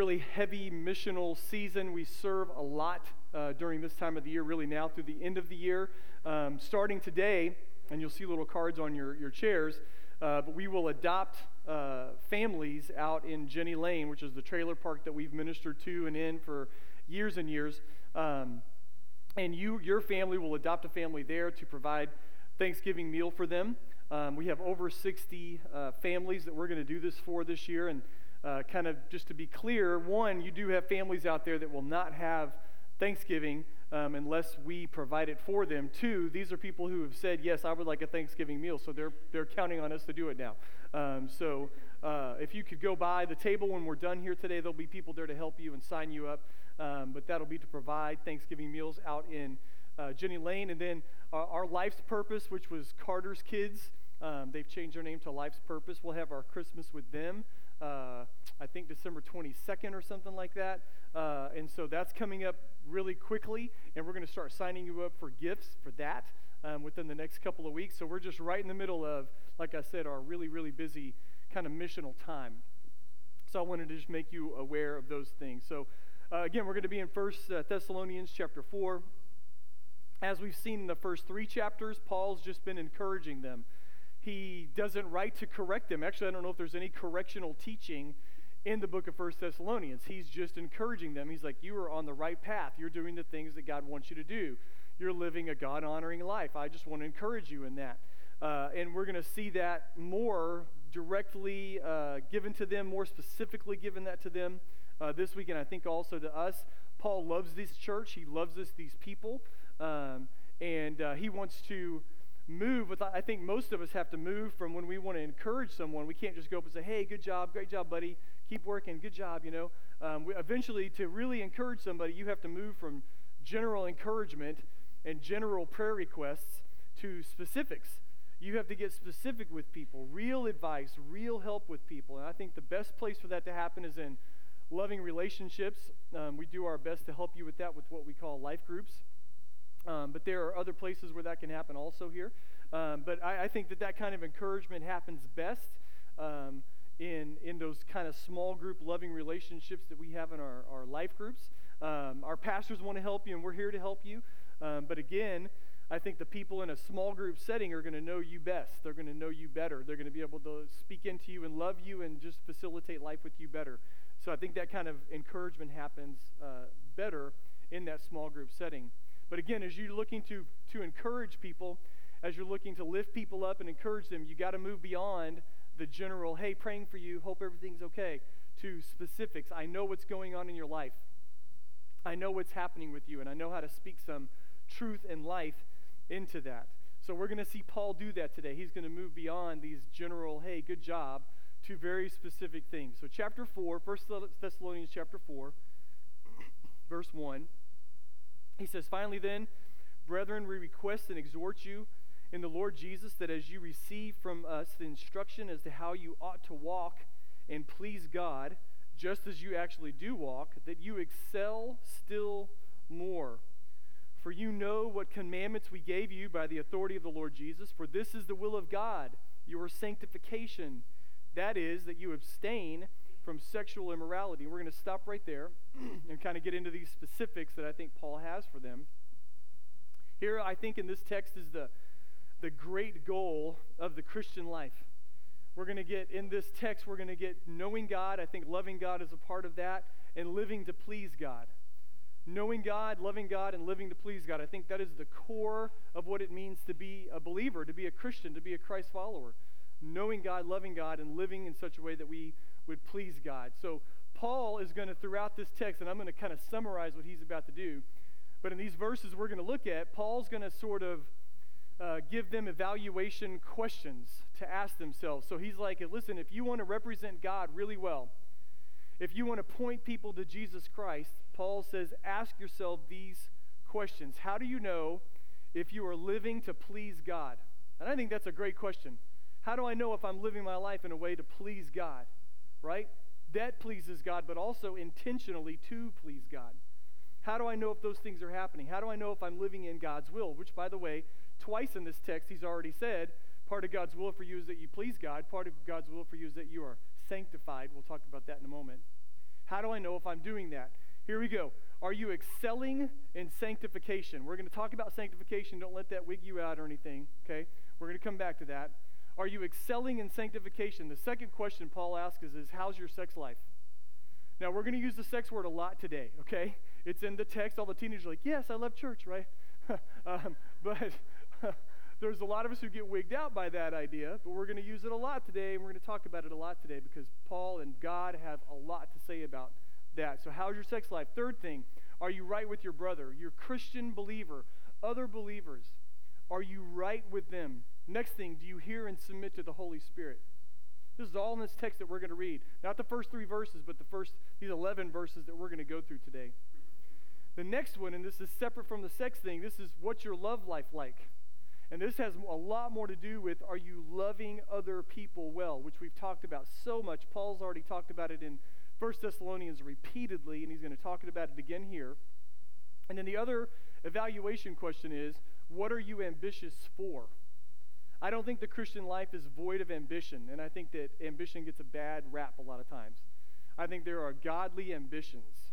really heavy missional season. We serve a lot uh, during this time of the year, really now through the end of the year. Um, starting today, and you'll see little cards on your, your chairs, uh, but we will adopt uh, families out in Jenny Lane, which is the trailer park that we've ministered to and in for years and years. Um, and you, your family will adopt a family there to provide Thanksgiving meal for them. Um, we have over 60 uh, families that we're going to do this for this year. And uh, kind of just to be clear, one, you do have families out there that will not have Thanksgiving um, unless we provide it for them. Two, these are people who have said, yes, I would like a Thanksgiving meal, so they're, they're counting on us to do it now. Um, so uh, if you could go by the table when we're done here today, there'll be people there to help you and sign you up. Um, but that'll be to provide Thanksgiving meals out in uh, Jenny Lane. And then uh, our life's purpose, which was Carter's Kids. Um, they've changed their name to Life's Purpose. We'll have our Christmas with them, uh, I think December 22nd or something like that. Uh, and so that's coming up really quickly, and we're going to start signing you up for gifts for that um, within the next couple of weeks. So we're just right in the middle of, like I said, our really, really busy kind of missional time. So I wanted to just make you aware of those things. So uh, again, we're going to be in First uh, Thessalonians chapter 4. As we've seen in the first three chapters, Paul's just been encouraging them he doesn't write to correct them. Actually, I don't know if there's any correctional teaching in the book of First Thessalonians. He's just encouraging them. He's like, You are on the right path. You're doing the things that God wants you to do. You're living a God honoring life. I just want to encourage you in that. Uh, and we're going to see that more directly uh, given to them, more specifically given that to them uh, this week, and I think also to us. Paul loves this church, he loves us, these people, um, and uh, he wants to move with i think most of us have to move from when we want to encourage someone. We can't just go up and say hey good job great job buddy. Keep working. Good job you know? Um, we, eventually to really encourage somebody you have to move from general encouragement and general prayer requests to specifics. You have to get specific with people real advice real help with people. And i think the best place for that to happen is in loving relationships. Um, we do our best to help you with that with what we call life groups um, but there are other places where that can happen also here. Um, but I, I, think that that kind of encouragement happens best um, in, in those kind of small group loving relationships that we have in our, our life groups. Um, our pastors want to help you, and we're here to help you. Um, but again, I think the people in a small group setting are going to know you best. They're going to know you better. They're going to be able to speak into you and love you and just facilitate life with you better. So I think that kind of encouragement happens uh, better in that small group setting. But again, as you're looking to, to encourage people, as you're looking to lift people up and encourage them, you got to move beyond the general, hey, praying for you, hope everything's okay, to specifics. I know what's going on in your life. I know what's happening with you, and I know how to speak some truth and life into that. So we're going to see Paul do that today. He's going to move beyond these general, hey, good job, to very specific things. So chapter 4, 1 Thessalonians chapter 4, verse 1. He says, Finally, then, brethren, we request and exhort you in the Lord Jesus that as you receive from us the instruction as to how you ought to walk and please God, just as you actually do walk, that you excel still more. For you know what commandments we gave you by the authority of the Lord Jesus. For this is the will of God, your sanctification. That is, that you abstain from sexual immorality. We're going to stop right there and kind of get into these specifics that I think Paul has for them. Here, I think in this text is the, the great goal of the Christian life. We're going to get in this text, we're going to get knowing God. I think loving God is a part of that, and living to please God. Knowing God, loving God, and living to please God. I think that is the core of what it means to be a believer, to be a Christian, to be a Christ follower. Knowing God, loving God, and living in such a way that we would please God. So Paul is going to, throughout this text, and I'm going to kind of summarize what he's about to do. But in these verses we're going to look at, Paul's going to sort of uh, give them evaluation questions to ask themselves. So he's like, listen, if you want to represent God really well, if you want to point people to Jesus Christ, Paul says, ask yourself these questions. How do you know if you are living to please God? And I think that's a great question. How do I know if I'm living my life in a way to please God? Right? That pleases God, but also intentionally to please God. How do I know if those things are happening? How do I know if I'm living in God's will? Which, by the way, twice in this text, he's already said part of God's will for you is that you please God, part of God's will for you is that you are sanctified. We'll talk about that in a moment. How do I know if I'm doing that? Here we go. Are you excelling in sanctification? We're going to talk about sanctification. Don't let that wig you out or anything, okay? We're going to come back to that. Are you excelling in sanctification? The second question Paul asks is, is how's your sex life? Now, we're going to use the sex word a lot today, okay? It's in the text. All the teenagers are like, yes, I love church, right? um, but there's a lot of us who get wigged out by that idea, but we're going to use it a lot today, and we're going to talk about it a lot today because Paul and God have a lot to say about that. So, how's your sex life? Third thing, are you right with your brother, your Christian believer, other believers? Are you right with them? Next thing, do you hear and submit to the Holy Spirit? This is all in this text that we're going to read. Not the first three verses, but the first, these 11 verses that we're going to go through today. The next one, and this is separate from the sex thing, this is what's your love life like? And this has a lot more to do with are you loving other people well, which we've talked about so much. Paul's already talked about it in 1 Thessalonians repeatedly, and he's going to talk about it again here. And then the other evaluation question is what are you ambitious for? I don't think the Christian life is void of ambition, and I think that ambition gets a bad rap a lot of times. I think there are godly ambitions.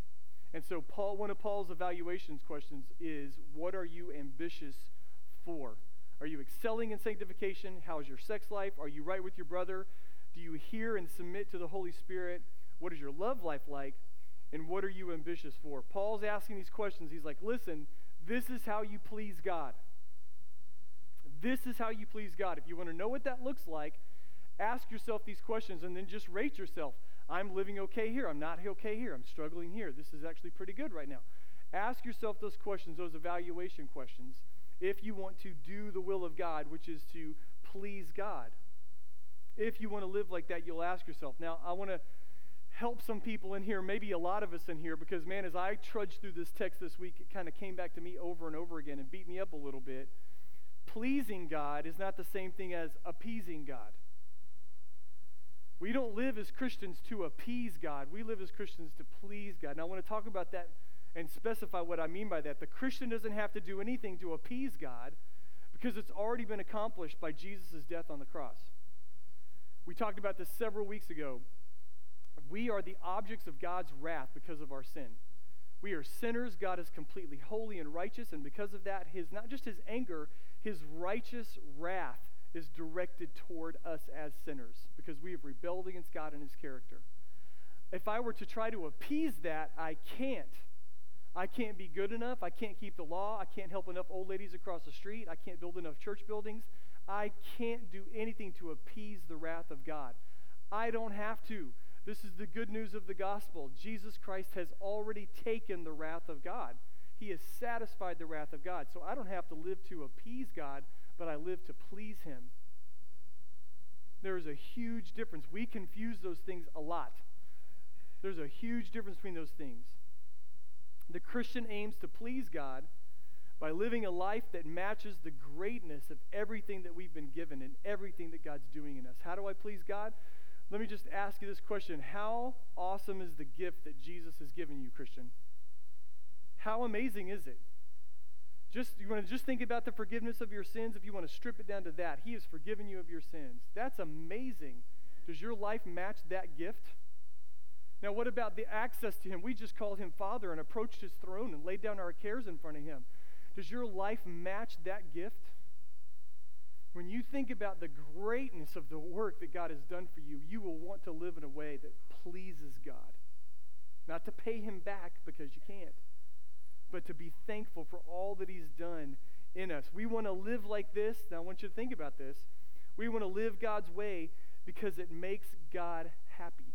And so Paul one of Paul's evaluations questions is what are you ambitious for? Are you excelling in sanctification? How is your sex life? Are you right with your brother? Do you hear and submit to the Holy Spirit? What is your love life like? And what are you ambitious for? Paul's asking these questions. He's like, listen, this is how you please God. This is how you please God. If you want to know what that looks like, ask yourself these questions and then just rate yourself. I'm living okay here. I'm not okay here. I'm struggling here. This is actually pretty good right now. Ask yourself those questions, those evaluation questions, if you want to do the will of God, which is to please God. If you want to live like that, you'll ask yourself. Now, I want to help some people in here, maybe a lot of us in here, because man, as I trudged through this text this week, it kind of came back to me over and over again and beat me up a little bit pleasing God is not the same thing as appeasing God. We don't live as Christians to appease God. We live as Christians to please God. Now, I want to talk about that and specify what I mean by that. The Christian doesn't have to do anything to appease God because it's already been accomplished by Jesus' death on the cross. We talked about this several weeks ago. We are the objects of God's wrath because of our sin. We are sinners. God is completely holy and righteous, and because of that, his not just his anger, his righteous wrath is directed toward us as sinners because we have rebelled against God and his character. If I were to try to appease that, I can't. I can't be good enough. I can't keep the law. I can't help enough old ladies across the street. I can't build enough church buildings. I can't do anything to appease the wrath of God. I don't have to. This is the good news of the gospel. Jesus Christ has already taken the wrath of God. He has satisfied the wrath of God. So I don't have to live to appease God, but I live to please Him. There is a huge difference. We confuse those things a lot. There's a huge difference between those things. The Christian aims to please God by living a life that matches the greatness of everything that we've been given and everything that God's doing in us. How do I please God? Let me just ask you this question How awesome is the gift that Jesus has given you, Christian? How amazing is it? Just you want to just think about the forgiveness of your sins if you want to strip it down to that. He has forgiven you of your sins. That's amazing. Does your life match that gift? Now, what about the access to him? We just called him Father and approached his throne and laid down our cares in front of him. Does your life match that gift? When you think about the greatness of the work that God has done for you, you will want to live in a way that pleases God. Not to pay him back because you can't but to be thankful for all that He's done in us. We want to live like this. Now, I want you to think about this. We want to live God's way because it makes God happy.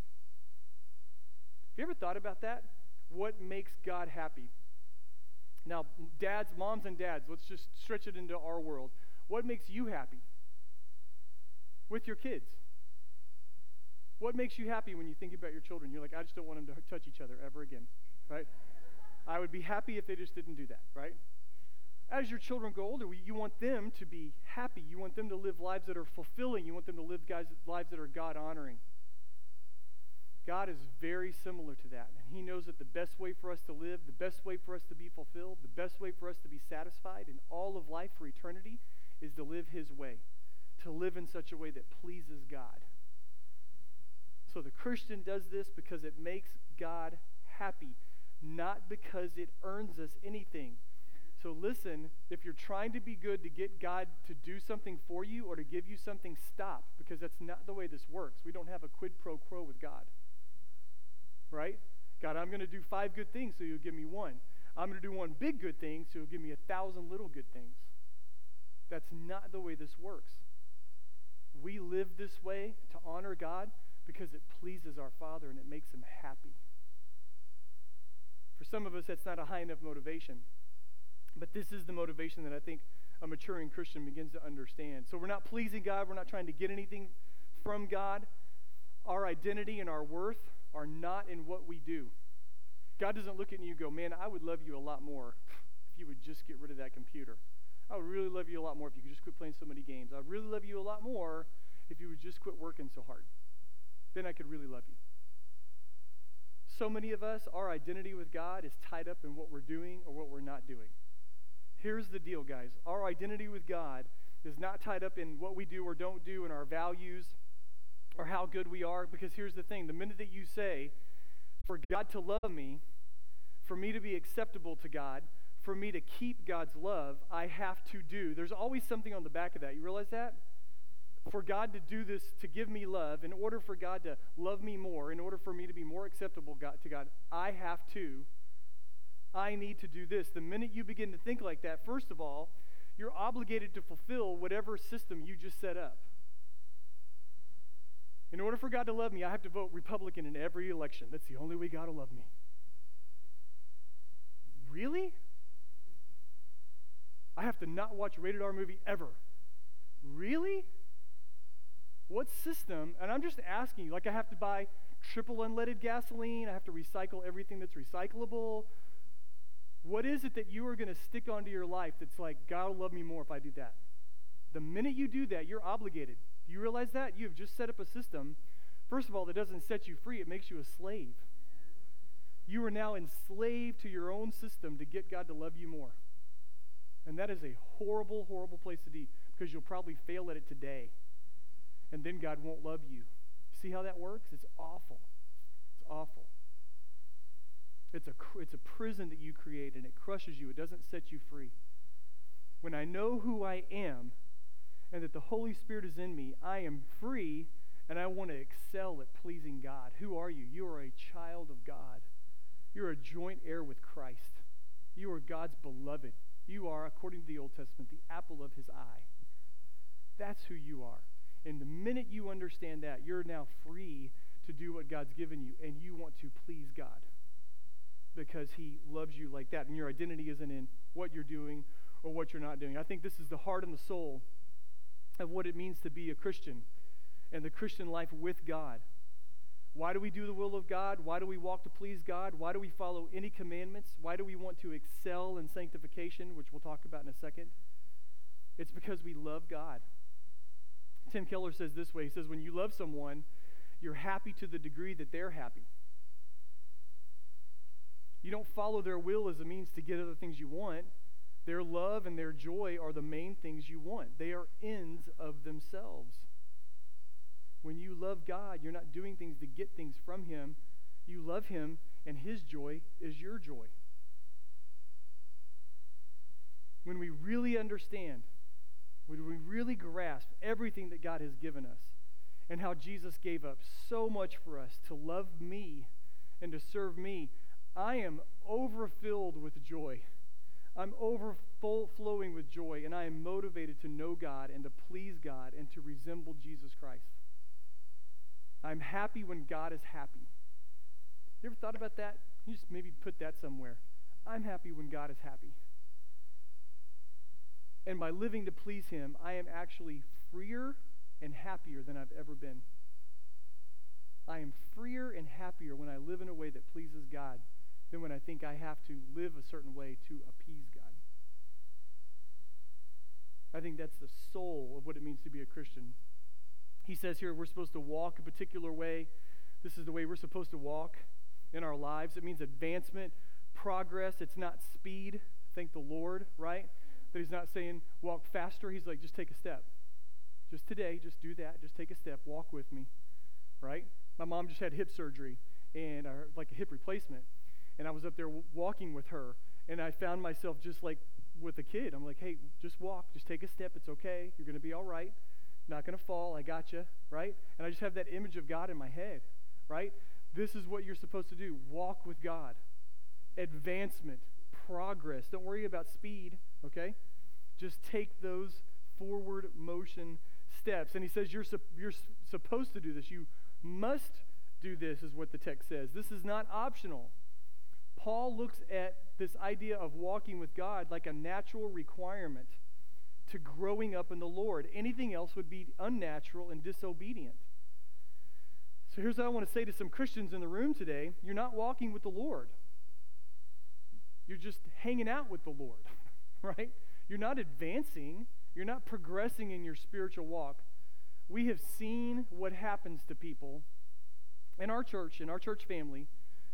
Have you ever thought about that? What makes God happy? Now, dads, moms, and dads, let's just stretch it into our world. What makes you happy with your kids? What makes you happy when you think about your children? You're like, I just don't want them to touch each other ever again, right? I would be happy if they just didn't do that, right? As your children go older, you want them to be happy. You want them to live lives that are fulfilling. You want them to live guys, lives that are God honoring. God is very similar to that. And He knows that the best way for us to live, the best way for us to be fulfilled, the best way for us to be satisfied in all of life for eternity is to live His way, to live in such a way that pleases God. So the Christian does this because it makes God happy, not because it earns us anything. So listen, if you're trying to be good to get God to do something for you or to give you something, stop, because that's not the way this works. We don't have a quid pro quo with God. Right? God, I'm going to do five good things, so you'll give me one. I'm going to do one big good thing, so you'll give me a thousand little good things. That's not the way this works. We live this way to honor God because it pleases our Father and it makes him happy. Some of us, that's not a high enough motivation. But this is the motivation that I think a maturing Christian begins to understand. So we're not pleasing God, we're not trying to get anything from God. Our identity and our worth are not in what we do. God doesn't look at you and go, Man, I would love you a lot more if you would just get rid of that computer. I would really love you a lot more if you could just quit playing so many games. I'd really love you a lot more if you would just quit working so hard. Then I could really love you. So many of us, our identity with God is tied up in what we're doing or what we're not doing. Here's the deal, guys. Our identity with God is not tied up in what we do or don't do and our values or how good we are. Because here's the thing the minute that you say, for God to love me, for me to be acceptable to God, for me to keep God's love, I have to do. There's always something on the back of that. You realize that? For God to do this, to give me love, in order for God to love me more, in order for me to be more acceptable to God, I have to I need to do this. The minute you begin to think like that, first of all, you're obligated to fulfill whatever system you just set up. In order for God to love me, I have to vote Republican in every election. That's the only way God will love me. Really? I have to not watch rated R movie ever. Really? What system? And I'm just asking you, like I have to buy triple unleaded gasoline, I have to recycle everything that's recyclable. What is it that you are going to stick onto your life that's like, God will love me more if I do that? The minute you do that, you're obligated. Do you realize that? You have just set up a system, first of all, that doesn't set you free, it makes you a slave. You are now enslaved to your own system to get God to love you more. And that is a horrible, horrible place to be because you'll probably fail at it today. And then God won't love you. See how that works? It's awful. It's awful. It's a, it's a prison that you create and it crushes you. It doesn't set you free. When I know who I am and that the Holy Spirit is in me, I am free and I want to excel at pleasing God. Who are you? You are a child of God. You're a joint heir with Christ. You are God's beloved. You are, according to the Old Testament, the apple of his eye. That's who you are. And the minute you understand that, you're now free to do what God's given you, and you want to please God because he loves you like that. And your identity isn't in what you're doing or what you're not doing. I think this is the heart and the soul of what it means to be a Christian and the Christian life with God. Why do we do the will of God? Why do we walk to please God? Why do we follow any commandments? Why do we want to excel in sanctification, which we'll talk about in a second? It's because we love God. Tim Keller says this way He says, When you love someone, you're happy to the degree that they're happy. You don't follow their will as a means to get other things you want. Their love and their joy are the main things you want, they are ends of themselves. When you love God, you're not doing things to get things from Him. You love Him, and His joy is your joy. When we really understand, when we really grasp everything that God has given us, and how Jesus gave up so much for us to love me and to serve me, I am overfilled with joy. I'm overflowing with joy, and I am motivated to know God and to please God and to resemble Jesus Christ. I'm happy when God is happy. You ever thought about that? You just maybe put that somewhere. I'm happy when God is happy. And by living to please Him, I am actually freer and happier than I've ever been. I am freer and happier when I live in a way that pleases God than when I think I have to live a certain way to appease God. I think that's the soul of what it means to be a Christian. He says here we're supposed to walk a particular way. This is the way we're supposed to walk in our lives. It means advancement, progress. It's not speed. Thank the Lord, right? That he's not saying walk faster. He's like, just take a step. Just today, just do that. Just take a step. Walk with me, right? My mom just had hip surgery and uh, like a hip replacement. And I was up there w- walking with her, and I found myself just like with a kid. I'm like, hey, just walk, just take a step. It's okay. You're to be all right. Not to fall. I got you, right? And I just have that image of God in my head, right? This is what you're supposed to do walk with God, advancement, progress. Don't worry about speed, okay? Just take those forward motion steps. And he says, You're, you're supposed to do this. You must do this, is what the text says. This is not optional. Paul looks at this idea of walking with God like a natural requirement to growing up in the Lord. Anything else would be unnatural and disobedient. So here's what I want to say to some Christians in the room today you're not walking with the Lord, you're just hanging out with the Lord, right? You're not advancing, you're not progressing in your spiritual walk. We have seen what happens to people in our church, in our church family,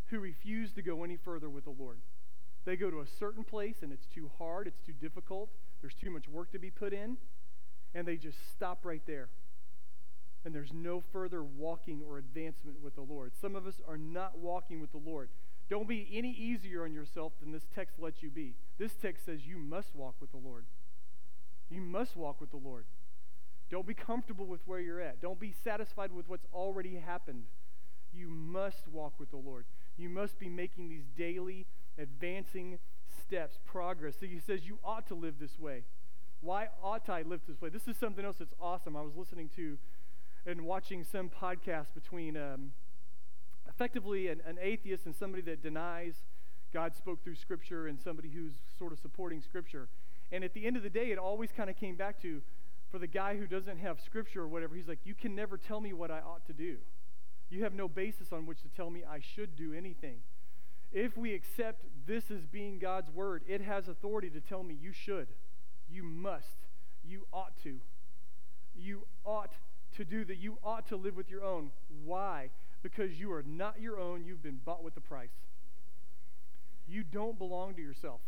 who refuse to go any further with the Lord. They go to a certain place and it's too hard, it's too difficult, there's too much work to be put in, and they just stop right there. And there's no further walking or advancement with the Lord. Some of us are not walking with the Lord. Don't be any easier on yourself than this text lets you be. This text says you must walk with the Lord. You must walk with the Lord. Don't be comfortable with where you're at. Don't be satisfied with what's already happened. You must walk with the Lord. You must be making these daily advancing steps, progress. So he says you ought to live this way. Why ought I live this way? This is something else that's awesome. I was listening to and watching some podcast between um, effectively an, an atheist and somebody that denies God spoke through Scripture and somebody who's sort of supporting Scripture. And at the end of the day, it always kind of came back to for the guy who doesn't have Scripture or whatever, he's like, You can never tell me what I ought to do. You have no basis on which to tell me I should do anything. If we accept this as being God's word, it has authority to tell me you should, you must, you ought to. You ought to do that. You ought to live with your own. Why? Because you are not your own. You've been bought with a price. You don't belong to yourself.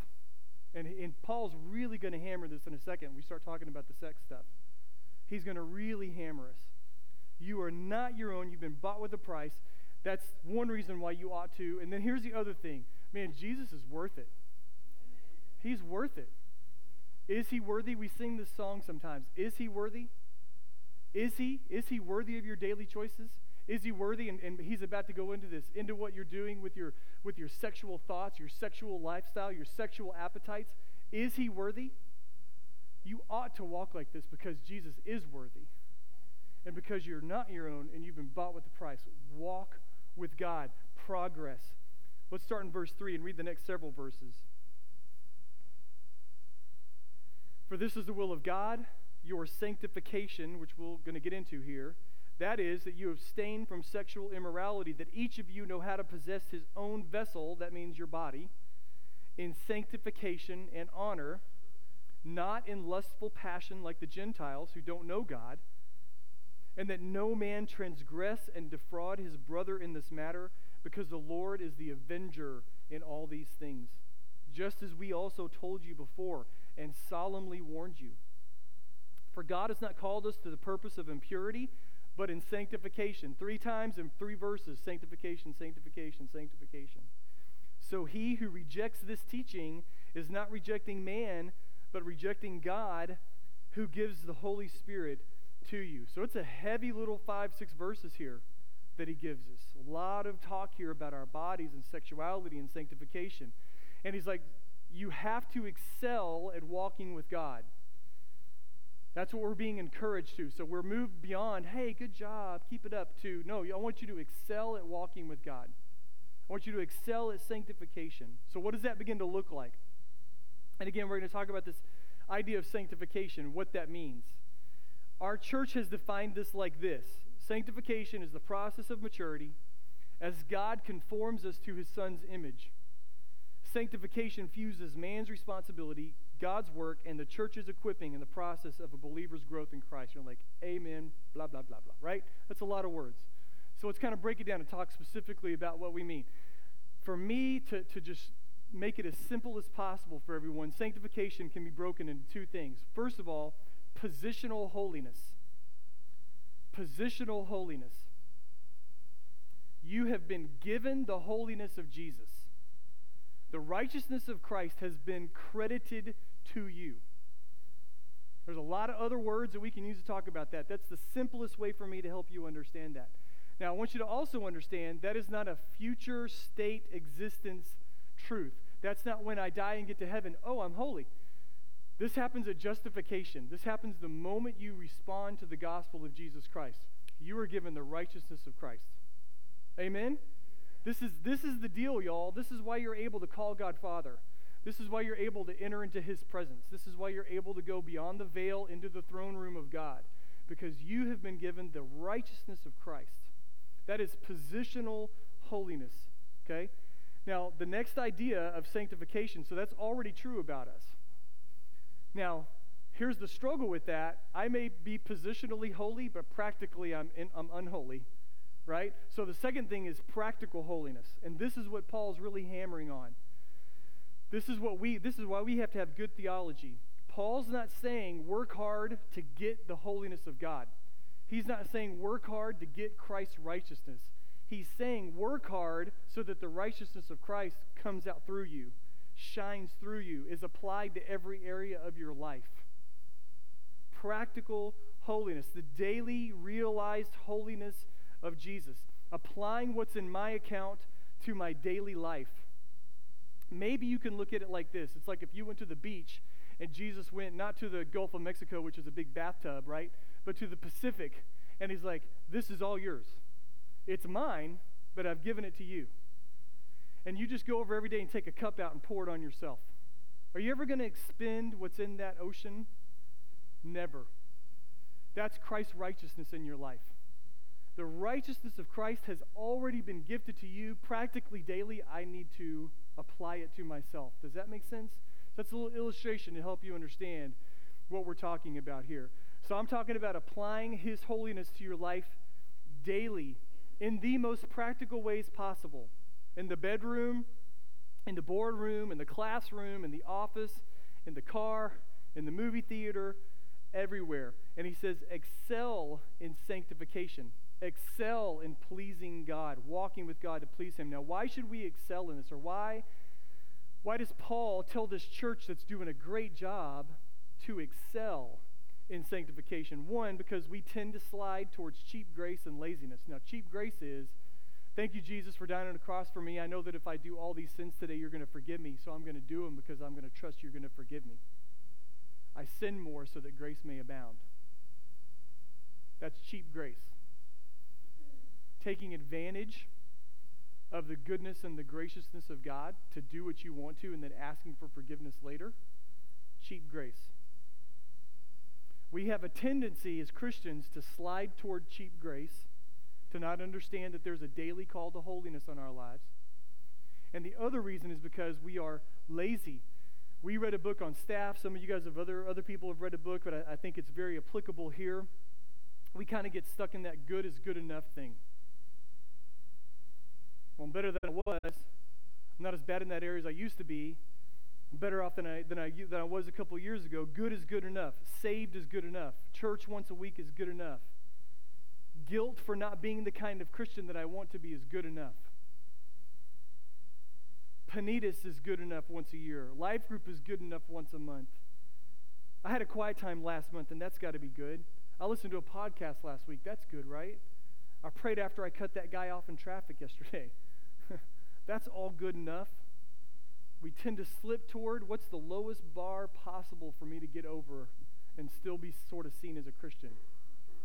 And, and Paul's really going to hammer this in a second. We start talking about the sex stuff. He's going to really hammer us. You are not your own. You've been bought with a price. That's one reason why you ought to. And then here's the other thing man, Jesus is worth it. He's worth it. Is he worthy? We sing this song sometimes. Is he worthy? Is he? Is he worthy of your daily choices? Is he worthy? And, and he's about to go into this, into what you're doing with your with your sexual thoughts, your sexual lifestyle, your sexual appetites. Is he worthy? You ought to walk like this because Jesus is worthy and because you're not your own and you've been bought with the price. Walk with God. Progress. Let's start in verse 3 and read the next several verses. For this is the will of God, your sanctification, which we're going to get into here. That is, that you abstain from sexual immorality, that each of you know how to possess his own vessel, that means your body, in sanctification and honor, not in lustful passion like the Gentiles who don't know God and that no man transgress and defraud his brother in this matter, because the Lord is the avenger in all these things, just as we also told you before and solemnly warned you. For God has not called us to the purpose of impurity, but in sanctification. Three times in three verses sanctification, sanctification, sanctification. So he who rejects this teaching is not rejecting man, but rejecting God who gives the Holy Spirit to you. So it's a heavy little five, six verses here that he gives us. A lot of talk here about our bodies and sexuality and sanctification. And he's like, you have to excel at walking with God. That's what we're being encouraged to. So we're moved beyond, hey, good job, keep it up, to, no, I want you to excel at walking with God. I want you to excel at sanctification. So what does that begin to look like? And again, we're going to talk about this idea of sanctification, what that means. Our church has defined this like this Sanctification is the process of maturity as God conforms us to his son's image. Sanctification fuses man's responsibility, God's work, and the church's equipping in the process of a believer's growth in Christ. You're like, Amen, blah, blah, blah, blah, right? That's a lot of words. So let's kind of break it down and talk specifically about what we mean. For me to, to just make it as simple as possible for everyone, sanctification can be broken into two things. First of all, positional holiness. Positional holiness. you have been given the holiness of Jesus. The righteousness of Christ has been credited to you. There's a lot of other words that we can use to talk about that. That's the simplest way for me to help you understand that. Now, I want you to also understand that is not a future state existence truth. That's not when I die and get to heaven, oh, I'm holy. This happens at justification. This happens the moment you respond to the gospel of Jesus Christ. You are given the righteousness of Christ. Amen? This is, this is the deal, y'all. This is why you're able to call God Father. This is why you're able to enter into His presence. This is why you're able to go beyond the veil into the throne room of God. Because you have been given the righteousness of Christ. That is positional holiness. Okay? Now, the next idea of sanctification, so that's already true about us. Now, here's the struggle with that. I may be positionally holy, but practically I'm, in, I'm unholy, right? So the second thing is practical holiness. And this is what Paul's really hammering on. This is what we this is why we have to have good theology. Paul's not saying work hard to get the holiness of God. He's not saying work hard to get Christ's righteousness. He's saying work hard so that the righteousness of Christ comes out through you, shines through you, is applied to every area of your life. Practical holiness, the daily realized holiness of Jesus, applying what's in my account to my daily life. Maybe you can look at it like this it's like if you went to the beach and Jesus went not to the Gulf of Mexico, which is a big bathtub, right? But to the Pacific, and he's like, This is all yours. It's mine, but I've given it to you. And you just go over every day and take a cup out and pour it on yourself. Are you ever going to expend what's in that ocean? Never. That's Christ's righteousness in your life. The righteousness of Christ has already been gifted to you practically daily. I need to apply it to myself. Does that make sense? That's a little illustration to help you understand what we're talking about here. So I'm talking about applying His holiness to your life daily in the most practical ways possible in the bedroom, in the boardroom, in the classroom, in the office, in the car, in the movie theater, everywhere. And he says, excel in sanctification, excel in pleasing God, walking with God to please Him. Now, why should we excel in this? Or why, why does Paul tell this church that's doing a great job to excel in sanctification. One, because we tend to slide towards cheap grace and laziness. Now, cheap grace is, thank you, Jesus, for dying on the cross for me. I know that if I do all these sins today, you're going to forgive me, so I'm going to do them because I'm going to trust you're going to forgive me. I sin more so that grace may abound. That's cheap grace. Taking advantage of the goodness and the graciousness of God to do what you want to and then asking for forgiveness later. Cheap grace. We have a tendency as Christians to slide toward cheap grace, to not understand that there's a daily call to holiness on our lives. And the other reason is because we are lazy. We read a book on staff. Some of you guys have other other people have read a book, but I, I think it's very applicable here. We kind of get stuck in that good is good enough thing. Well, I'm better than I was. I'm not as bad in that area as I used to be. I'm better off than I, than, I, than I was a couple years ago. Good is good enough. Saved is good enough. Church once a week is good enough. Guilt for not being the kind of Christian that I want to be is good enough. Panitas is good enough once a year. Life group is good enough once a month. I had a quiet time last month, and that's got to be good. I listened to a podcast last week. That's good, right? I prayed after I cut that guy off in traffic yesterday. that's all good enough we tend to slip toward what's the lowest bar possible for me to get over and still be sort of seen as a Christian.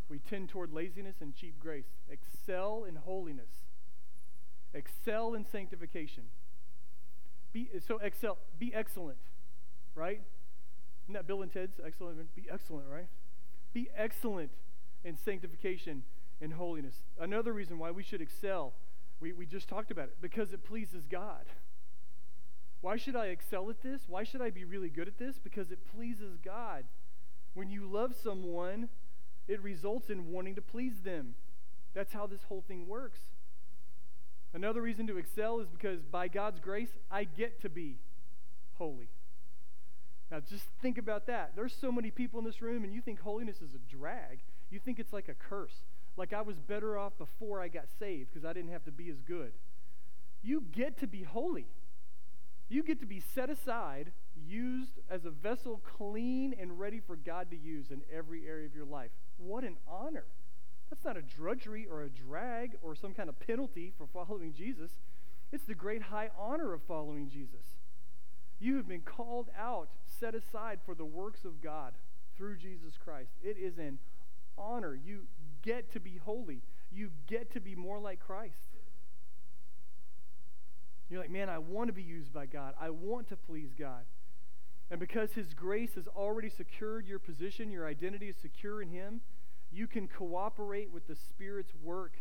We tend toward laziness and cheap grace. Excel in holiness. Excel in sanctification. Be, so excel, be excellent, right? Isn't that Bill and Ted's excellent? Be excellent, right? Be excellent in sanctification and holiness. Another reason why we should excel, we, we just talked about it, because it pleases God. Why should I excel at this? Why should I be really good at this? Because it pleases God. When you love someone, it results in wanting to please them. That's how this whole thing works. Another reason to excel is because by God's grace, I get to be holy. Now, just think about that. There's so many people in this room, and you think holiness is a drag. You think it's like a curse. Like I was better off before I got saved because I didn't have to be as good. You get to be holy. You get to be set aside, used as a vessel clean and ready for God to use in every area of your life. What an honor. That's not a drudgery or a drag or some kind of penalty for following Jesus. It's the great high honor of following Jesus. You have been called out, set aside for the works of God through Jesus Christ. It is an honor. You get to be holy, you get to be more like Christ. You're like, man, I want to be used by God. I want to please God. And because His grace has already secured your position, your identity is secure in Him, you can cooperate with the Spirit's work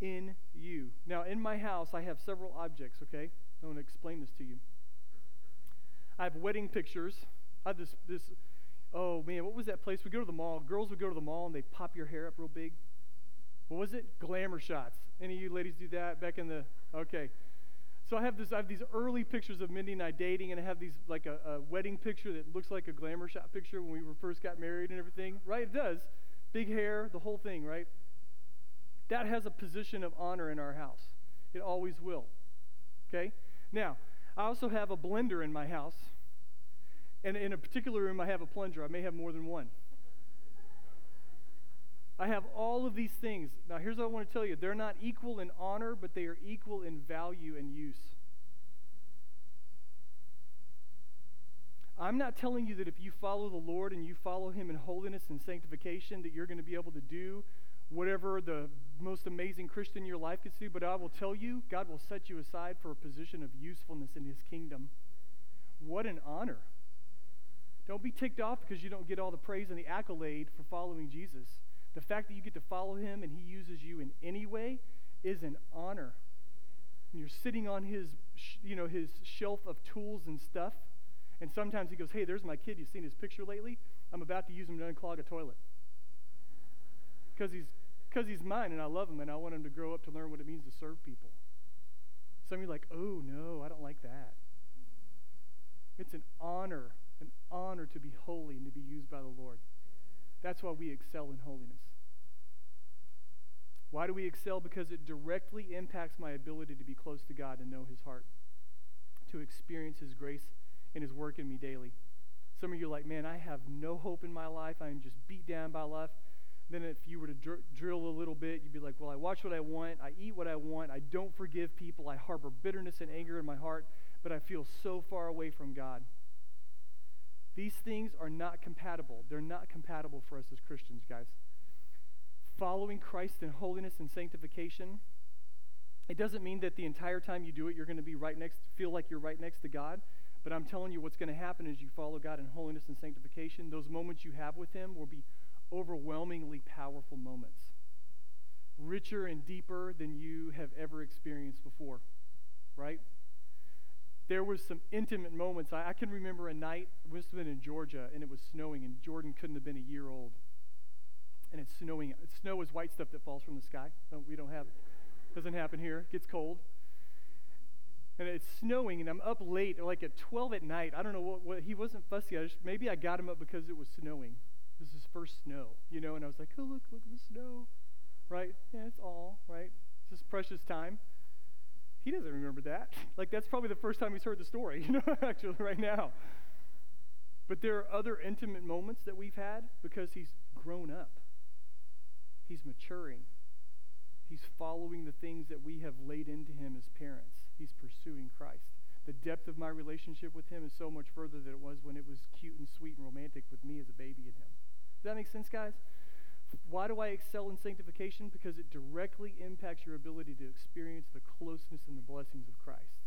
in you. Now, in my house, I have several objects, okay? I want to explain this to you. I have wedding pictures. I have this, this, oh man, what was that place? We go to the mall. Girls would go to the mall and they pop your hair up real big. What was it? Glamour shots. Any of you ladies do that back in the, okay. So I have this. I have these early pictures of Mindy and I dating, and I have these like a, a, wedding picture that looks like a glamour shot picture when we were first got married and everything. Right? It does. Big hair, the whole thing. Right? That has a position of honor in our house. It always will. Okay. Now, I also have a blender in my house, and in a particular room, I have a plunger. I may have more than one. I have all of these things. Now, here's what I want to tell you they're not equal in honor, but they are equal in value and use. I'm not telling you that if you follow the Lord and you follow Him in holiness and sanctification, that you're going to be able to do whatever the most amazing Christian your life to do, but I will tell you, God will set you aside for a position of usefulness in His kingdom. What an honor. Don't be ticked off because you don't get all the praise and the accolade for following Jesus. The fact that you get to follow him and he uses you in any way is an honor. And you're sitting on his, you know, his shelf of tools and stuff. And sometimes he goes, hey, there's my kid. You've seen his picture lately? I'm about to use him to unclog a toilet. Because he's, cause he's mine and I love him and I want him to grow up to learn what it means to serve people. Some of you are like, oh, no, I don't like that. It's an honor, an honor to be holy and to be used by the Lord. That's why we excel in holiness. Why do we excel? Because it directly impacts my ability to be close to God and know His heart, to experience His grace and His work in me daily. Some of you are like, man, I have no hope in my life. I am just beat down by life. Then, if you were to dr- drill a little bit, you'd be like, well, I watch what I want. I eat what I want. I don't forgive people. I harbor bitterness and anger in my heart, but I feel so far away from God. These things are not compatible. They're not compatible for us as Christians, guys. Following Christ in holiness and sanctification, it doesn't mean that the entire time you do it, you're going to be right next, feel like you're right next to God. But I'm telling you, what's going to happen is you follow God in holiness and sanctification. Those moments you have with Him will be overwhelmingly powerful moments, richer and deeper than you have ever experienced before, right? There was some intimate moments. I, I can remember a night, must have been in Georgia, and it was snowing, and Jordan couldn't have been a year old. And it's snowing. Snow is white stuff that falls from the sky. we don't have, doesn't happen here. It gets cold. And it's snowing, and I'm up late, like at 12 at night. I don't know what, what he wasn't fussy. I just, maybe I got him up because it was snowing. This is first snow, you know, and I was like, oh, look, look at the snow, right? Yeah, it's all, right? It's this precious time. He doesn't remember that. Like, that's probably the first time he's heard the story, you know, actually, right now. But there are other intimate moments that we've had because he's grown up. He's maturing. He's following the things that we have laid into him as parents. He's pursuing Christ. The depth of my relationship with him is so much further than it was when it was cute and sweet and romantic with me as a baby and him. Does that make sense, guys? Why do I excel in sanctification? Because it directly impacts your ability to experience the closeness and the blessings of Christ,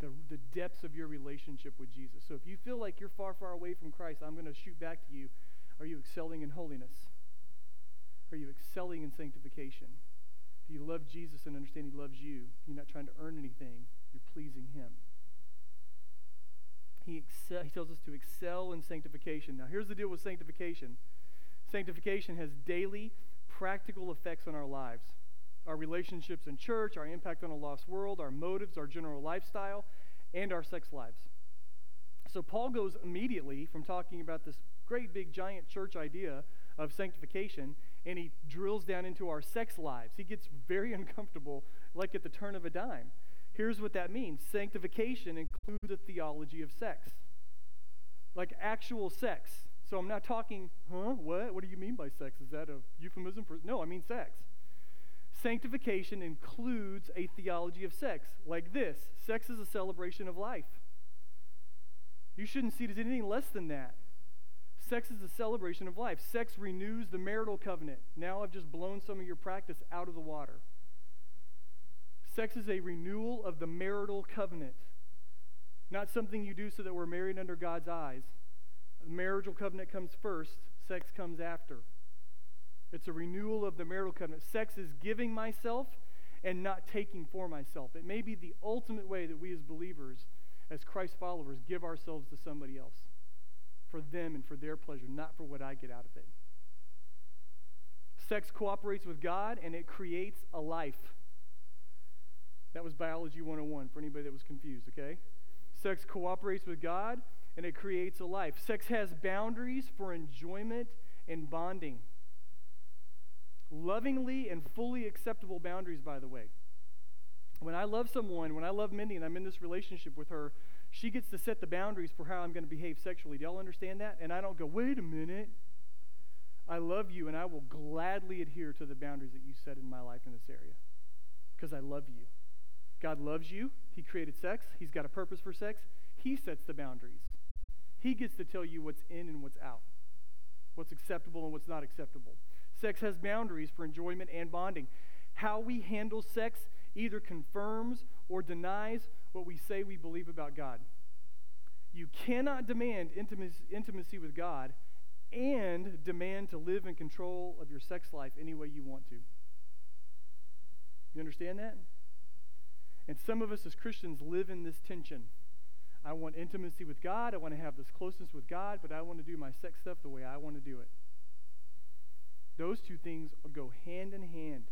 the, the depths of your relationship with Jesus. So if you feel like you're far, far away from Christ, I'm going to shoot back to you. Are you excelling in holiness? Are you excelling in sanctification? Do you love Jesus and understand He loves you? You're not trying to earn anything, you're pleasing Him. He, he tells us to excel in sanctification. Now, here's the deal with sanctification Sanctification has daily, practical effects on our lives our relationships in church, our impact on a lost world, our motives, our general lifestyle, and our sex lives. So, Paul goes immediately from talking about this great big giant church idea of sanctification, and he drills down into our sex lives. He gets very uncomfortable, like at the turn of a dime. Here's what that means sanctification includes a theology of sex, like actual sex. So I'm not talking, huh? What? What do you mean by sex? Is that a euphemism for? No, I mean sex. Sanctification includes a theology of sex, like this sex is a celebration of life. You shouldn't see it as anything less than that. Sex is a celebration of life. Sex renews the marital covenant. Now I've just blown some of your practice out of the water. Sex is a renewal of the marital covenant, not something you do so that we're married under God's eyes. The marital covenant comes first, sex comes after. It's a renewal of the marital covenant. Sex is giving myself and not taking for myself. It may be the ultimate way that we as believers, as Christ followers, give ourselves to somebody else for them and for their pleasure, not for what I get out of it. Sex cooperates with God and it creates a life. That was Biology 101 for anybody that was confused, okay? Sex cooperates with God and it creates a life. Sex has boundaries for enjoyment and bonding. Lovingly and fully acceptable boundaries, by the way. When I love someone, when I love Mindy and I'm in this relationship with her, she gets to set the boundaries for how I'm going to behave sexually. Do y'all understand that? And I don't go, wait a minute. I love you and I will gladly adhere to the boundaries that you set in my life in this area because I love you. God loves you. He created sex, He's got a purpose for sex. He sets the boundaries. He gets to tell you what's in and what's out, what's acceptable and what's not acceptable. Sex has boundaries for enjoyment and bonding. How we handle sex either confirms or denies what we say we believe about God. You cannot demand intimacy with God and demand to live in control of your sex life any way you want to. You understand that? And some of us as Christians live in this tension. I want intimacy with God. I want to have this closeness with God, but I want to do my sex stuff the way I want to do it. Those two things go hand in hand.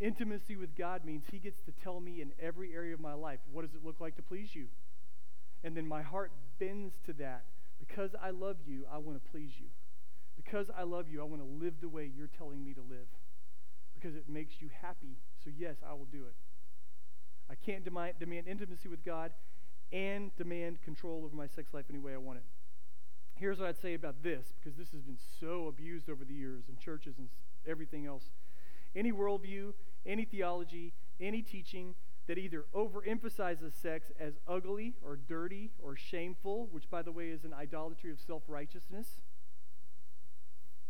Intimacy with God means He gets to tell me in every area of my life, what does it look like to please you? And then my heart bends to that. Because I love you, I want to please you. Because I love you, I want to live the way you're telling me to live. Because it makes you happy. So, yes, I will do it. I can't demand, intimacy with God and demand control over my sex life any way I want it. Here's what I'd say about this, because this has been so abused over the years in churches and everything else. Any worldview, any theology, any teaching that either overemphasizes sex as ugly or dirty or shameful, which, by the way, is an idolatry of self righteousness,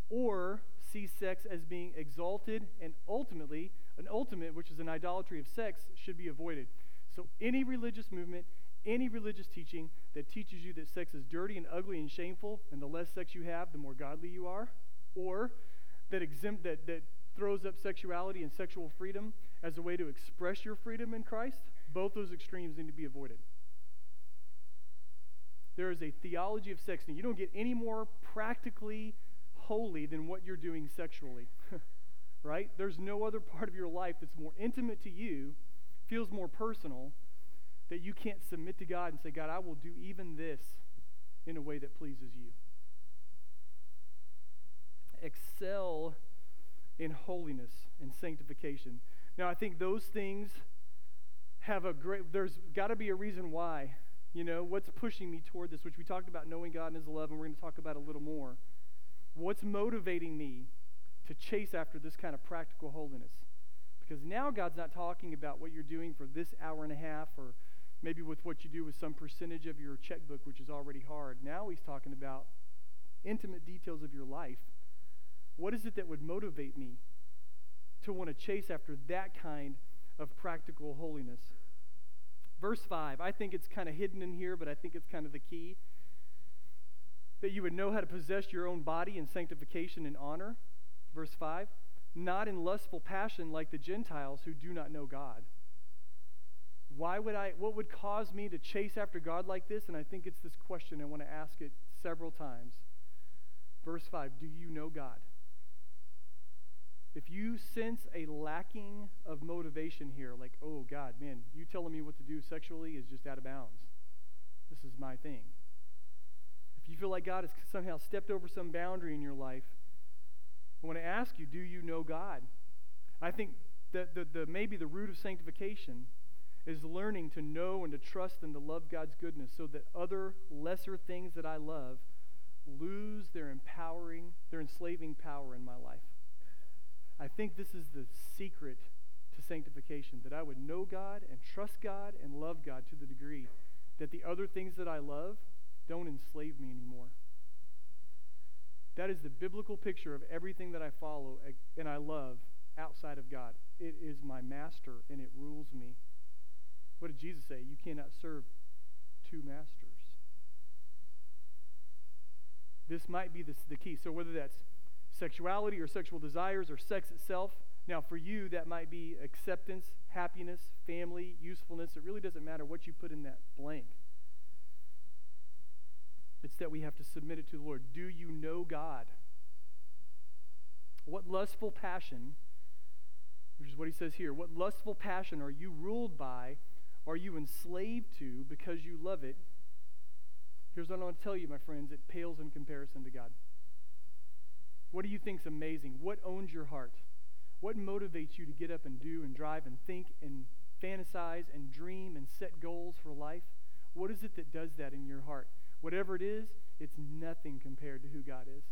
or sees sex as being exalted and ultimately an ultimate, which is an idolatry of sex, should be avoided. So, any religious movement, any religious teaching that teaches you that sex is dirty and ugly and shameful, and the less sex you have, the more godly you are, or that exempt that, that throws up sexuality and sexual freedom as a way to express your freedom in Christ, both those extremes need to be avoided. There is a theology of sex, and you don't get any more practically holy than what you're doing sexually. right? There's no other part of your life that's more intimate to you, feels more personal, that you can't submit to God and say, God, I will do even this in a way that pleases you. Excel in holiness and sanctification. Now, I think those things have a great, there's got to be a reason why. You know, what's pushing me toward this, which we talked about knowing God and His love, and we're going to talk about a little more. What's motivating me to chase after this kind of practical holiness? Because now God's not talking about what you're doing for this hour and a half or maybe with what you do with some percentage of your checkbook, which is already hard. Now He's talking about intimate details of your life what is it that would motivate me to want to chase after that kind of practical holiness? Verse 5, I think it's kind of hidden in here, but I think it's kind of the key. That you would know how to possess your own body in sanctification and honor. Verse 5, not in lustful passion like the Gentiles who do not know God. Why would I, what would cause me to chase after God like this? And I think it's this question. I want to ask it several times. Verse 5, do you know God? if you sense a lacking of motivation here, like, oh, God, man, you telling me what to do sexually is just out of bounds. This is my thing. If you feel like God has somehow stepped over some boundary in your life, I want to ask you, do you know God? I think that the, the, maybe the root of sanctification is learning to know and to trust and to love God's goodness so that other lesser things that I love lose their empowering, their enslaving power in my life. I think this is the secret to sanctification that I would know God and trust God and love God to the degree that the other things that I love don't enslave me anymore. That is the biblical picture of everything that I follow eh, and I love outside of God. It is my master and it rules me. What did Jesus say? You cannot serve two masters. This might be the, the key. So, whether that's sexuality or sexual desires or sex itself, now for you, that might be acceptance, happiness, family, usefulness. It really doesn't matter what you put in that blank. It's that we have to submit it to the Lord. Do you know God? What lustful passion, which is what he says here, what lustful passion are you ruled by? Are you enslaved to because you love it? Here's what I want to tell you, my friends it pales in comparison to God. What do you think is amazing? What owns your heart? What motivates you to get up and do and drive and think and fantasize and dream and set goals for life? What is it that does that in your heart? Whatever it is, it's nothing compared to who God is.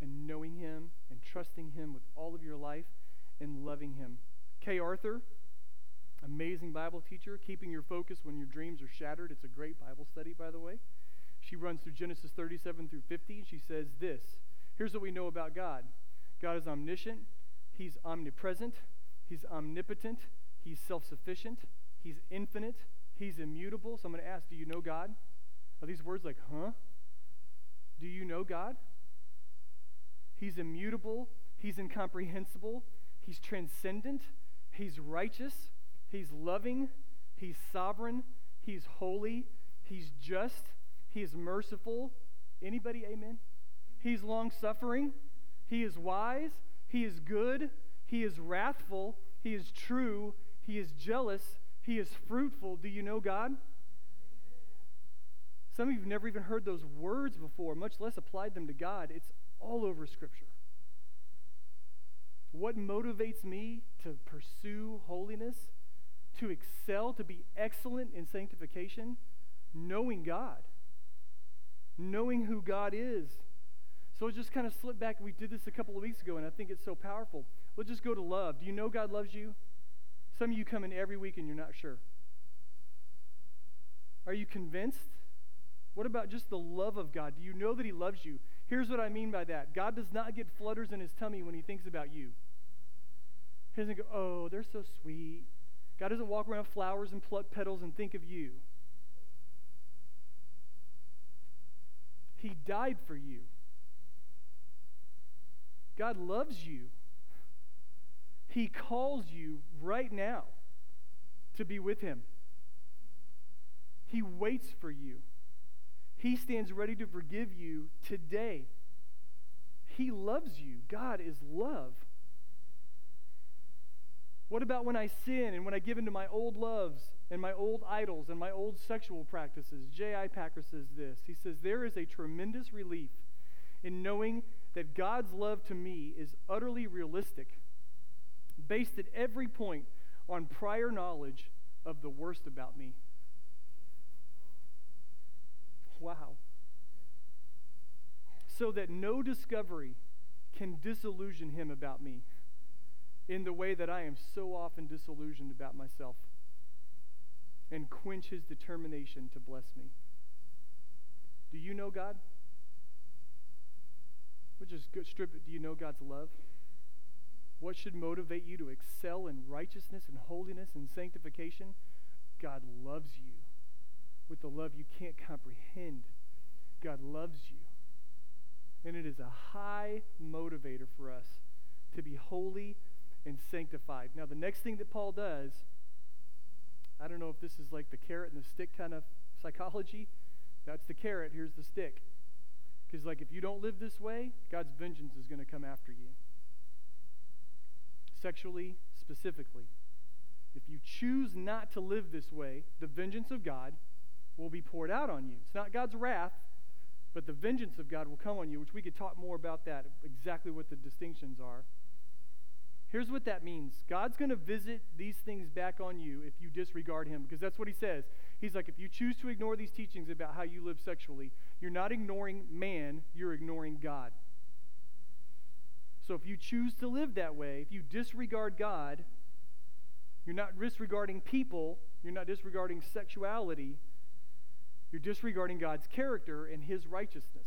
And knowing Him and trusting Him with all of your life and loving Him. Kay Arthur, amazing Bible teacher, keeping your focus when your dreams are shattered. It's a great Bible study, by the way. She runs through Genesis 37 through 50. She says this Here's what we know about God God is omniscient, He's omnipresent, He's omnipotent, He's self sufficient, He's infinite, He's immutable. So I'm going to ask Do you know God? Are these words like, huh? Do you know God? He's immutable, He's incomprehensible, He's transcendent, He's righteous, He's loving, He's sovereign, He's holy, He's just, He's merciful. Anybody, amen? He's long suffering, He is wise, He is good, He is wrathful, He is true, He is jealous, He is fruitful. Do you know God? Some of you have never even heard those words before, much less applied them to God. It's all over Scripture. What motivates me to pursue holiness, to excel, to be excellent in sanctification? Knowing God, knowing who God is. So just kind of slip back. We did this a couple of weeks ago, and I think it's so powerful. Let's just go to love. Do you know God loves you? Some of you come in every week and you're not sure. Are you convinced? What about just the love of God? Do you know that He loves you? Here's what I mean by that God does not get flutters in His tummy when He thinks about you. He doesn't go, oh, they're so sweet. God doesn't walk around flowers and pluck petals and think of you. He died for you. God loves you. He calls you right now to be with Him. He waits for you. He stands ready to forgive you today. He loves you. God is love. What about when I sin and when I give into my old loves and my old idols and my old sexual practices? J.I. Packer says this. He says, There is a tremendous relief in knowing that God's love to me is utterly realistic, based at every point on prior knowledge of the worst about me. Wow. So that no discovery can disillusion him about me in the way that I am so often disillusioned about myself and quench his determination to bless me. Do you know God? We'll just strip it. Do you know God's love? What should motivate you to excel in righteousness and holiness and sanctification? God loves you with the love you can't comprehend. God loves you. And it is a high motivator for us to be holy and sanctified. Now, the next thing that Paul does, I don't know if this is like the carrot and the stick kind of psychology. That's the carrot, here's the stick. Because, like, if you don't live this way, God's vengeance is going to come after you. Sexually, specifically. If you choose not to live this way, the vengeance of God will be poured out on you. It's not God's wrath, but the vengeance of God will come on you, which we could talk more about that, exactly what the distinctions are. Here's what that means God's going to visit these things back on you if you disregard Him, because that's what He says. He's like, if you choose to ignore these teachings about how you live sexually, you're not ignoring man, you're ignoring God. So if you choose to live that way, if you disregard God, you're not disregarding people, you're not disregarding sexuality, you're disregarding God's character and his righteousness.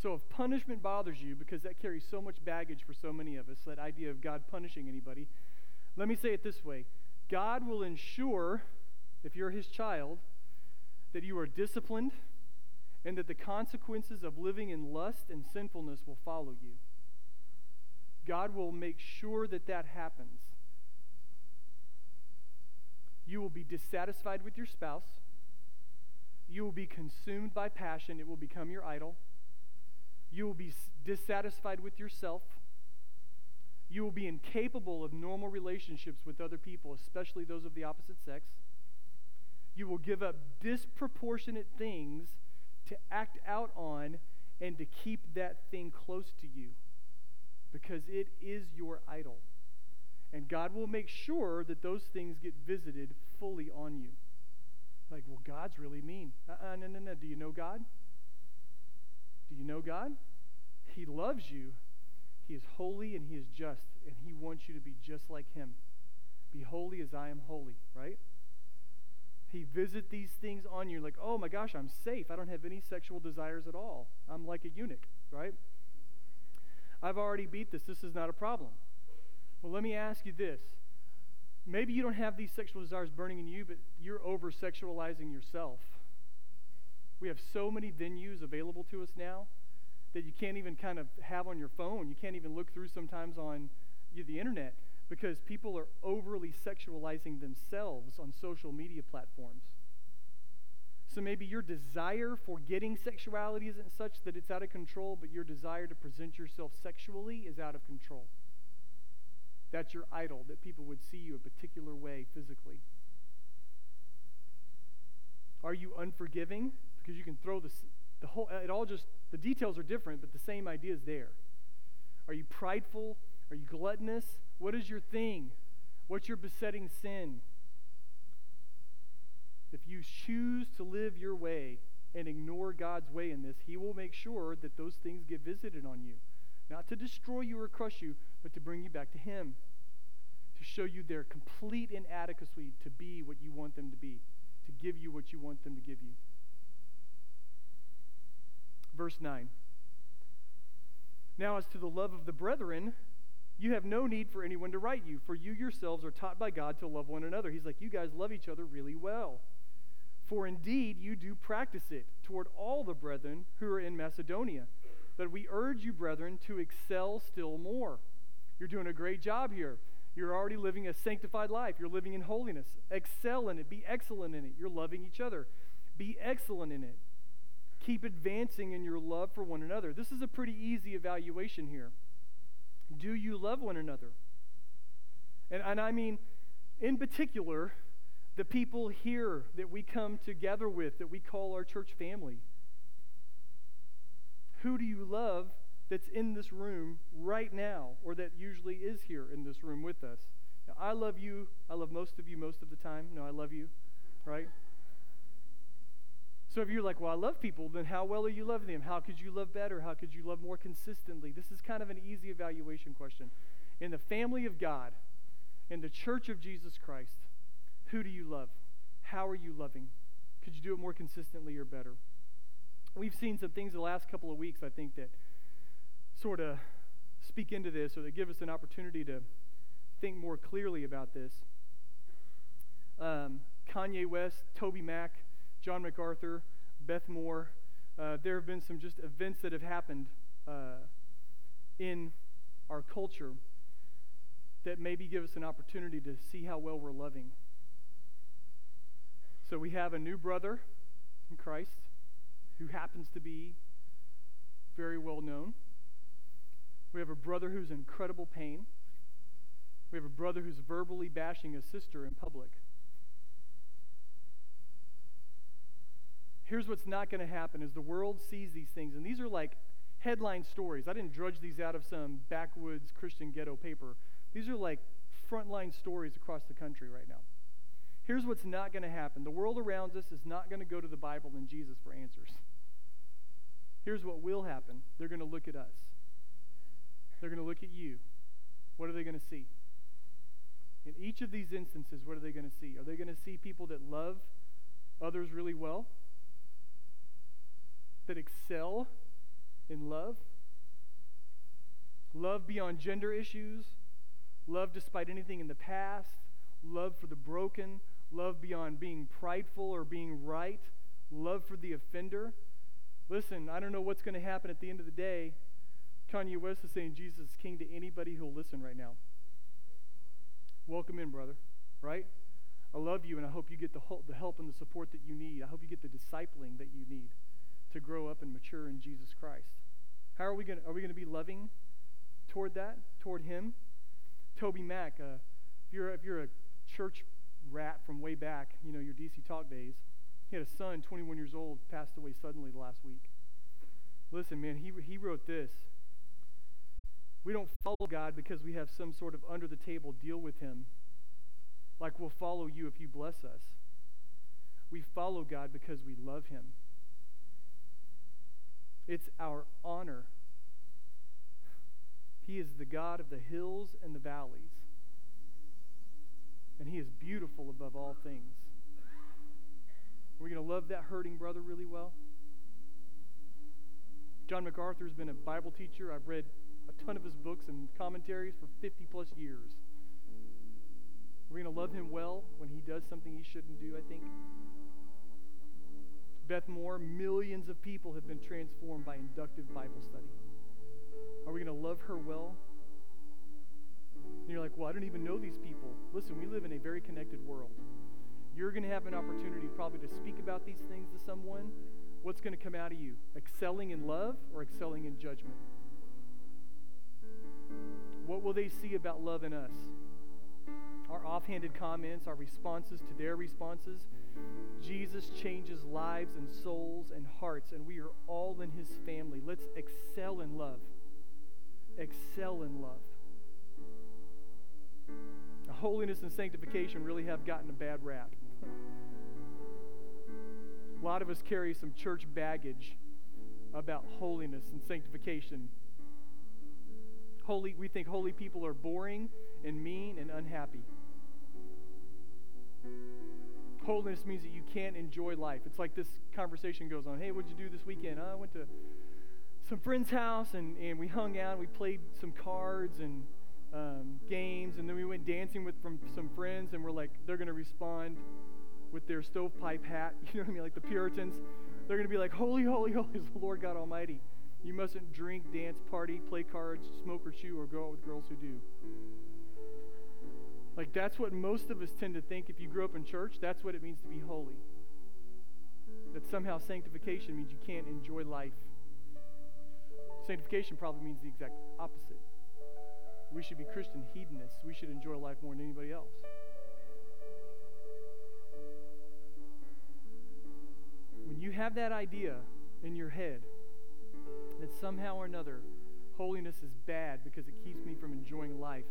So if punishment bothers you, because that carries so much baggage for so many of us, that idea of God punishing anybody, let me say it this way God will ensure, if you're his child, that you are disciplined and that the consequences of living in lust and sinfulness will follow you. God will make sure that that happens. You will be dissatisfied with your spouse. You will be consumed by passion. It will become your idol. You will be dissatisfied with yourself. You will be incapable of normal relationships with other people, especially those of the opposite sex. You will give up disproportionate things to act out on and to keep that thing close to you because it is your idol. And God will make sure that those things get visited fully on you. Like, well, God's really mean. Uh-uh, no, no, no. Do you know God? Do you know God? He loves you. He is holy and he is just, and he wants you to be just like him. Be holy as I am holy, right? He visit these things on you like, oh my gosh, I'm safe. I don't have any sexual desires at all. I'm like a eunuch, right? I've already beat this. This is not a problem. Well, let me ask you this. Maybe you don't have these sexual desires burning in you, but you're over sexualizing yourself. We have so many venues available to us now that you can't even kind of have on your phone. You can't even look through sometimes on the internet because people are overly sexualizing themselves on social media platforms. So maybe your desire for getting sexuality isn't such that it's out of control, but your desire to present yourself sexually is out of control. That's your idol, that people would see you a particular way physically. Are you unforgiving? Because you can throw this, the whole, it all just, the details are different, but the same idea is there. Are you prideful? Are you gluttonous? What is your thing? What's your besetting sin? If you choose to live your way and ignore God's way in this, He will make sure that those things get visited on you. Not to destroy you or crush you, but to bring you back to Him. To show you their complete inadequacy to be what you want them to be, to give you what you want them to give you. Verse 9. Now, as to the love of the brethren, you have no need for anyone to write you, for you yourselves are taught by God to love one another. He's like, you guys love each other really well. For indeed you do practice it toward all the brethren who are in Macedonia. But we urge you, brethren, to excel still more. You're doing a great job here. You're already living a sanctified life. You're living in holiness. Excel in it. Be excellent in it. You're loving each other. Be excellent in it. Keep advancing in your love for one another. This is a pretty easy evaluation here. Do you love one another? And, and I mean, in particular, the people here that we come together with, that we call our church family. Who do you love that's in this room right now, or that usually is here in this room with us? Now, I love you. I love most of you most of the time. No, I love you, right? So if you're like, well, I love people, then how well are you loving them? How could you love better? How could you love more consistently? This is kind of an easy evaluation question. In the family of God, in the church of Jesus Christ, who do you love? How are you loving? Could you do it more consistently or better? We've seen some things the last couple of weeks, I think, that sort of speak into this or to give us an opportunity to think more clearly about this. Um, Kanye West, TobyMac, John MacArthur, Beth Moore. Uh, there have been some just events that have happened uh, in our culture that maybe give us an opportunity to see how well we're loving. So we have a new brother in Christ who happens to be very well known. We have a brother who's in incredible pain. We have a brother who's verbally bashing a sister in public. Here's what's not going to happen as the world sees these things, and these are like headline stories. I didn't drudge these out of some backwoods Christian ghetto paper. These are like frontline stories across the country right now. Here's what's not going to happen the world around us is not going to go to the Bible and Jesus for answers. Here's what will happen they're going to look at us, they're going to look at you. What are they going to see? In each of these instances, what are they going to see? Are they going to see people that love others really well? That excel in love? Love beyond gender issues? Love despite anything in the past? Love for the broken? Love beyond being prideful or being right? Love for the offender? Listen, I don't know what's going to happen at the end of the day. Kanye West is saying Jesus is king to anybody who'll listen right now. Welcome in, brother, right? I love you, and I hope you get the, the help and the support that you need. I hope you get the discipling that you need to grow up and mature in Jesus Christ. How are we going are we going to be loving toward that, toward him? TobyMac, uh, if, you're, if you're a church rat from way back, you know, your DC Talk days, he had a son, 21 years old, passed away suddenly last week. Listen, man, he, he wrote this. We don't follow God because we have some sort of under the table deal with him, like we'll follow you if you bless us. We follow God because we love him. It's our honor. He is the God of the hills and the valleys. And he is beautiful above all things. We're going to love that hurting brother really well. John MacArthur's been a Bible teacher. I've read a ton of his books and commentaries for 50 plus years. We're going to love him well when he does something he shouldn't do, I think. Beth Moore, millions of people have been transformed by inductive Bible study. Are we going to love her well? And you're like, well, I don't even know these people. Listen, we live in a very connected world. You're going to have an opportunity probably to speak about these things to someone. What's going to come out of you? Excelling in love or excelling in judgment? What will they see about love in us? Our offhanded comments, our responses to their responses. Jesus changes lives and souls and hearts, and we are all in his family. Let's excel in love. Excel in love holiness and sanctification really have gotten a bad rap. a lot of us carry some church baggage about holiness and sanctification. Holy, we think holy people are boring and mean and unhappy. Holiness means that you can't enjoy life. It's like this conversation goes on. Hey, what'd you do this weekend? Oh, I went to some friend's house and, and we hung out. and We played some cards and um, games, and then we went dancing with from some friends, and we're like, they're going to respond with their stovepipe hat. You know what I mean? Like the Puritans. They're going to be like, Holy, holy, holy is the Lord God Almighty. You mustn't drink, dance, party, play cards, smoke or chew, or go out with girls who do. Like, that's what most of us tend to think if you grew up in church, that's what it means to be holy. That somehow sanctification means you can't enjoy life. Sanctification probably means the exact opposite. We should be Christian hedonists. We should enjoy life more than anybody else. When you have that idea in your head that somehow or another holiness is bad because it keeps me from enjoying life,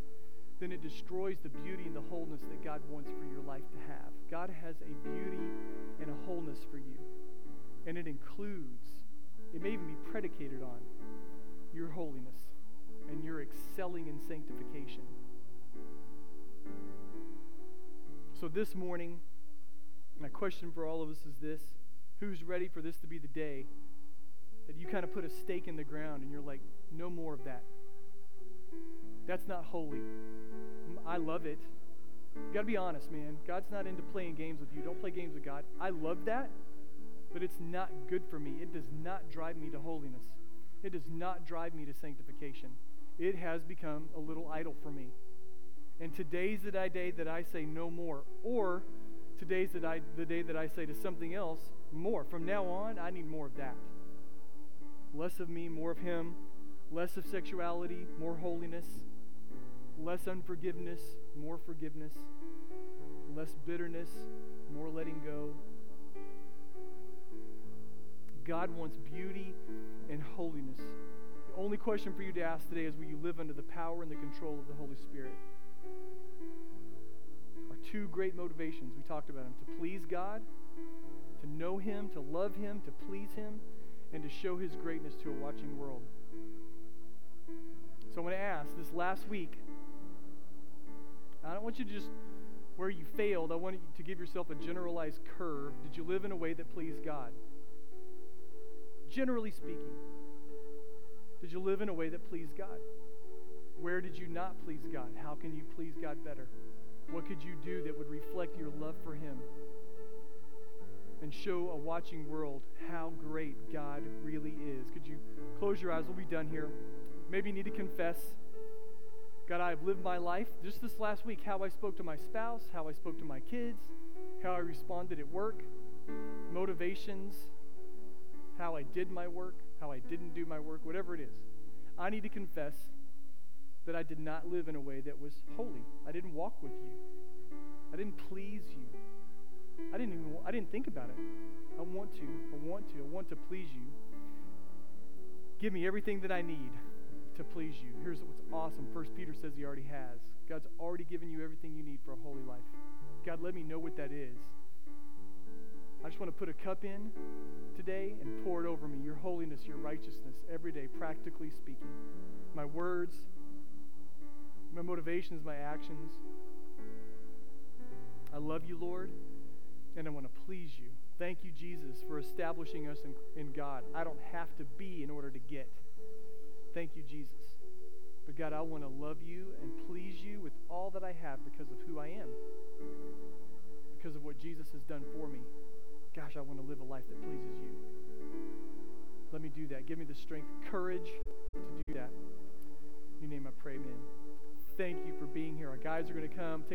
then it destroys the beauty and the wholeness that God wants for your life to have. God has a beauty and a wholeness for you. And it includes, it may even be predicated on your holiness and you're excelling in sanctification. So this morning, my question for all of us is this Who's ready for this to be the day that you kind of put a stake in the ground and you're like, no more of that? That's not holy. I love it. You got to be honest, man. God's not into playing games with you. Don't play games with God. I love that, but it's not good for me. It does not drive me to holiness. It does not drive me to sanctification it has become a little idol for me. And today's the day that I say no more. Or today's the, day, the day that I say to something else, more. From now on, I need more of that. Less of me, more of Him. Less of sexuality, more holiness. Less unforgiveness, more forgiveness. Less bitterness, more letting go. God wants beauty and holiness. The only question for you to ask today is will you live under the power and the control of the Holy Spirit? Our two great motivations, we talked about them to please God, to know Him, to love Him, to please Him, and to show His greatness to a watching world. So I want to ask this last week, I don't want you to just where you failed, I want you to give yourself a generalized curve. Did you live in a way that pleased God? Generally speaking, did you live in a way that pleased God? Where did you not please God? How can you please God better? What could you do that would reflect your love for Him and show a watching world how great God really is? Could you close your eyes? We'll be done here. Maybe you need to confess. God, I've lived my life just this last week, how I spoke to my spouse, how I spoke to my kids, how I responded at work, motivations, how I did my work, how I didn't do my work, whatever it is. I need to confess that I did not live in a way that was holy. I didn't walk with you. I didn't please you. I didn't even I didn't think about it. I want to. I want to. I want to please you. Give me everything that I need to please you. Here's what's awesome. First Peter says he already has. God's already given you everything you need for a holy life. God, let me know what that is. I just want to put a cup in today and pour it over me. Your holiness, your righteousness, every day, practically speaking. My words, my motivations, my actions. I love you, Lord, and I want to please you. Thank you, Jesus, for establishing us in, in God. I don't have to be in order to get. Thank you, Jesus. But God, I want to love you and please you with all that I have because of who I am, because of what Jesus has done for me. Gosh, I want to live a life that pleases you. Let me do that. Give me the strength, courage to do that. In your name I pray, man. Thank you for being here. Our guys are going to come. Take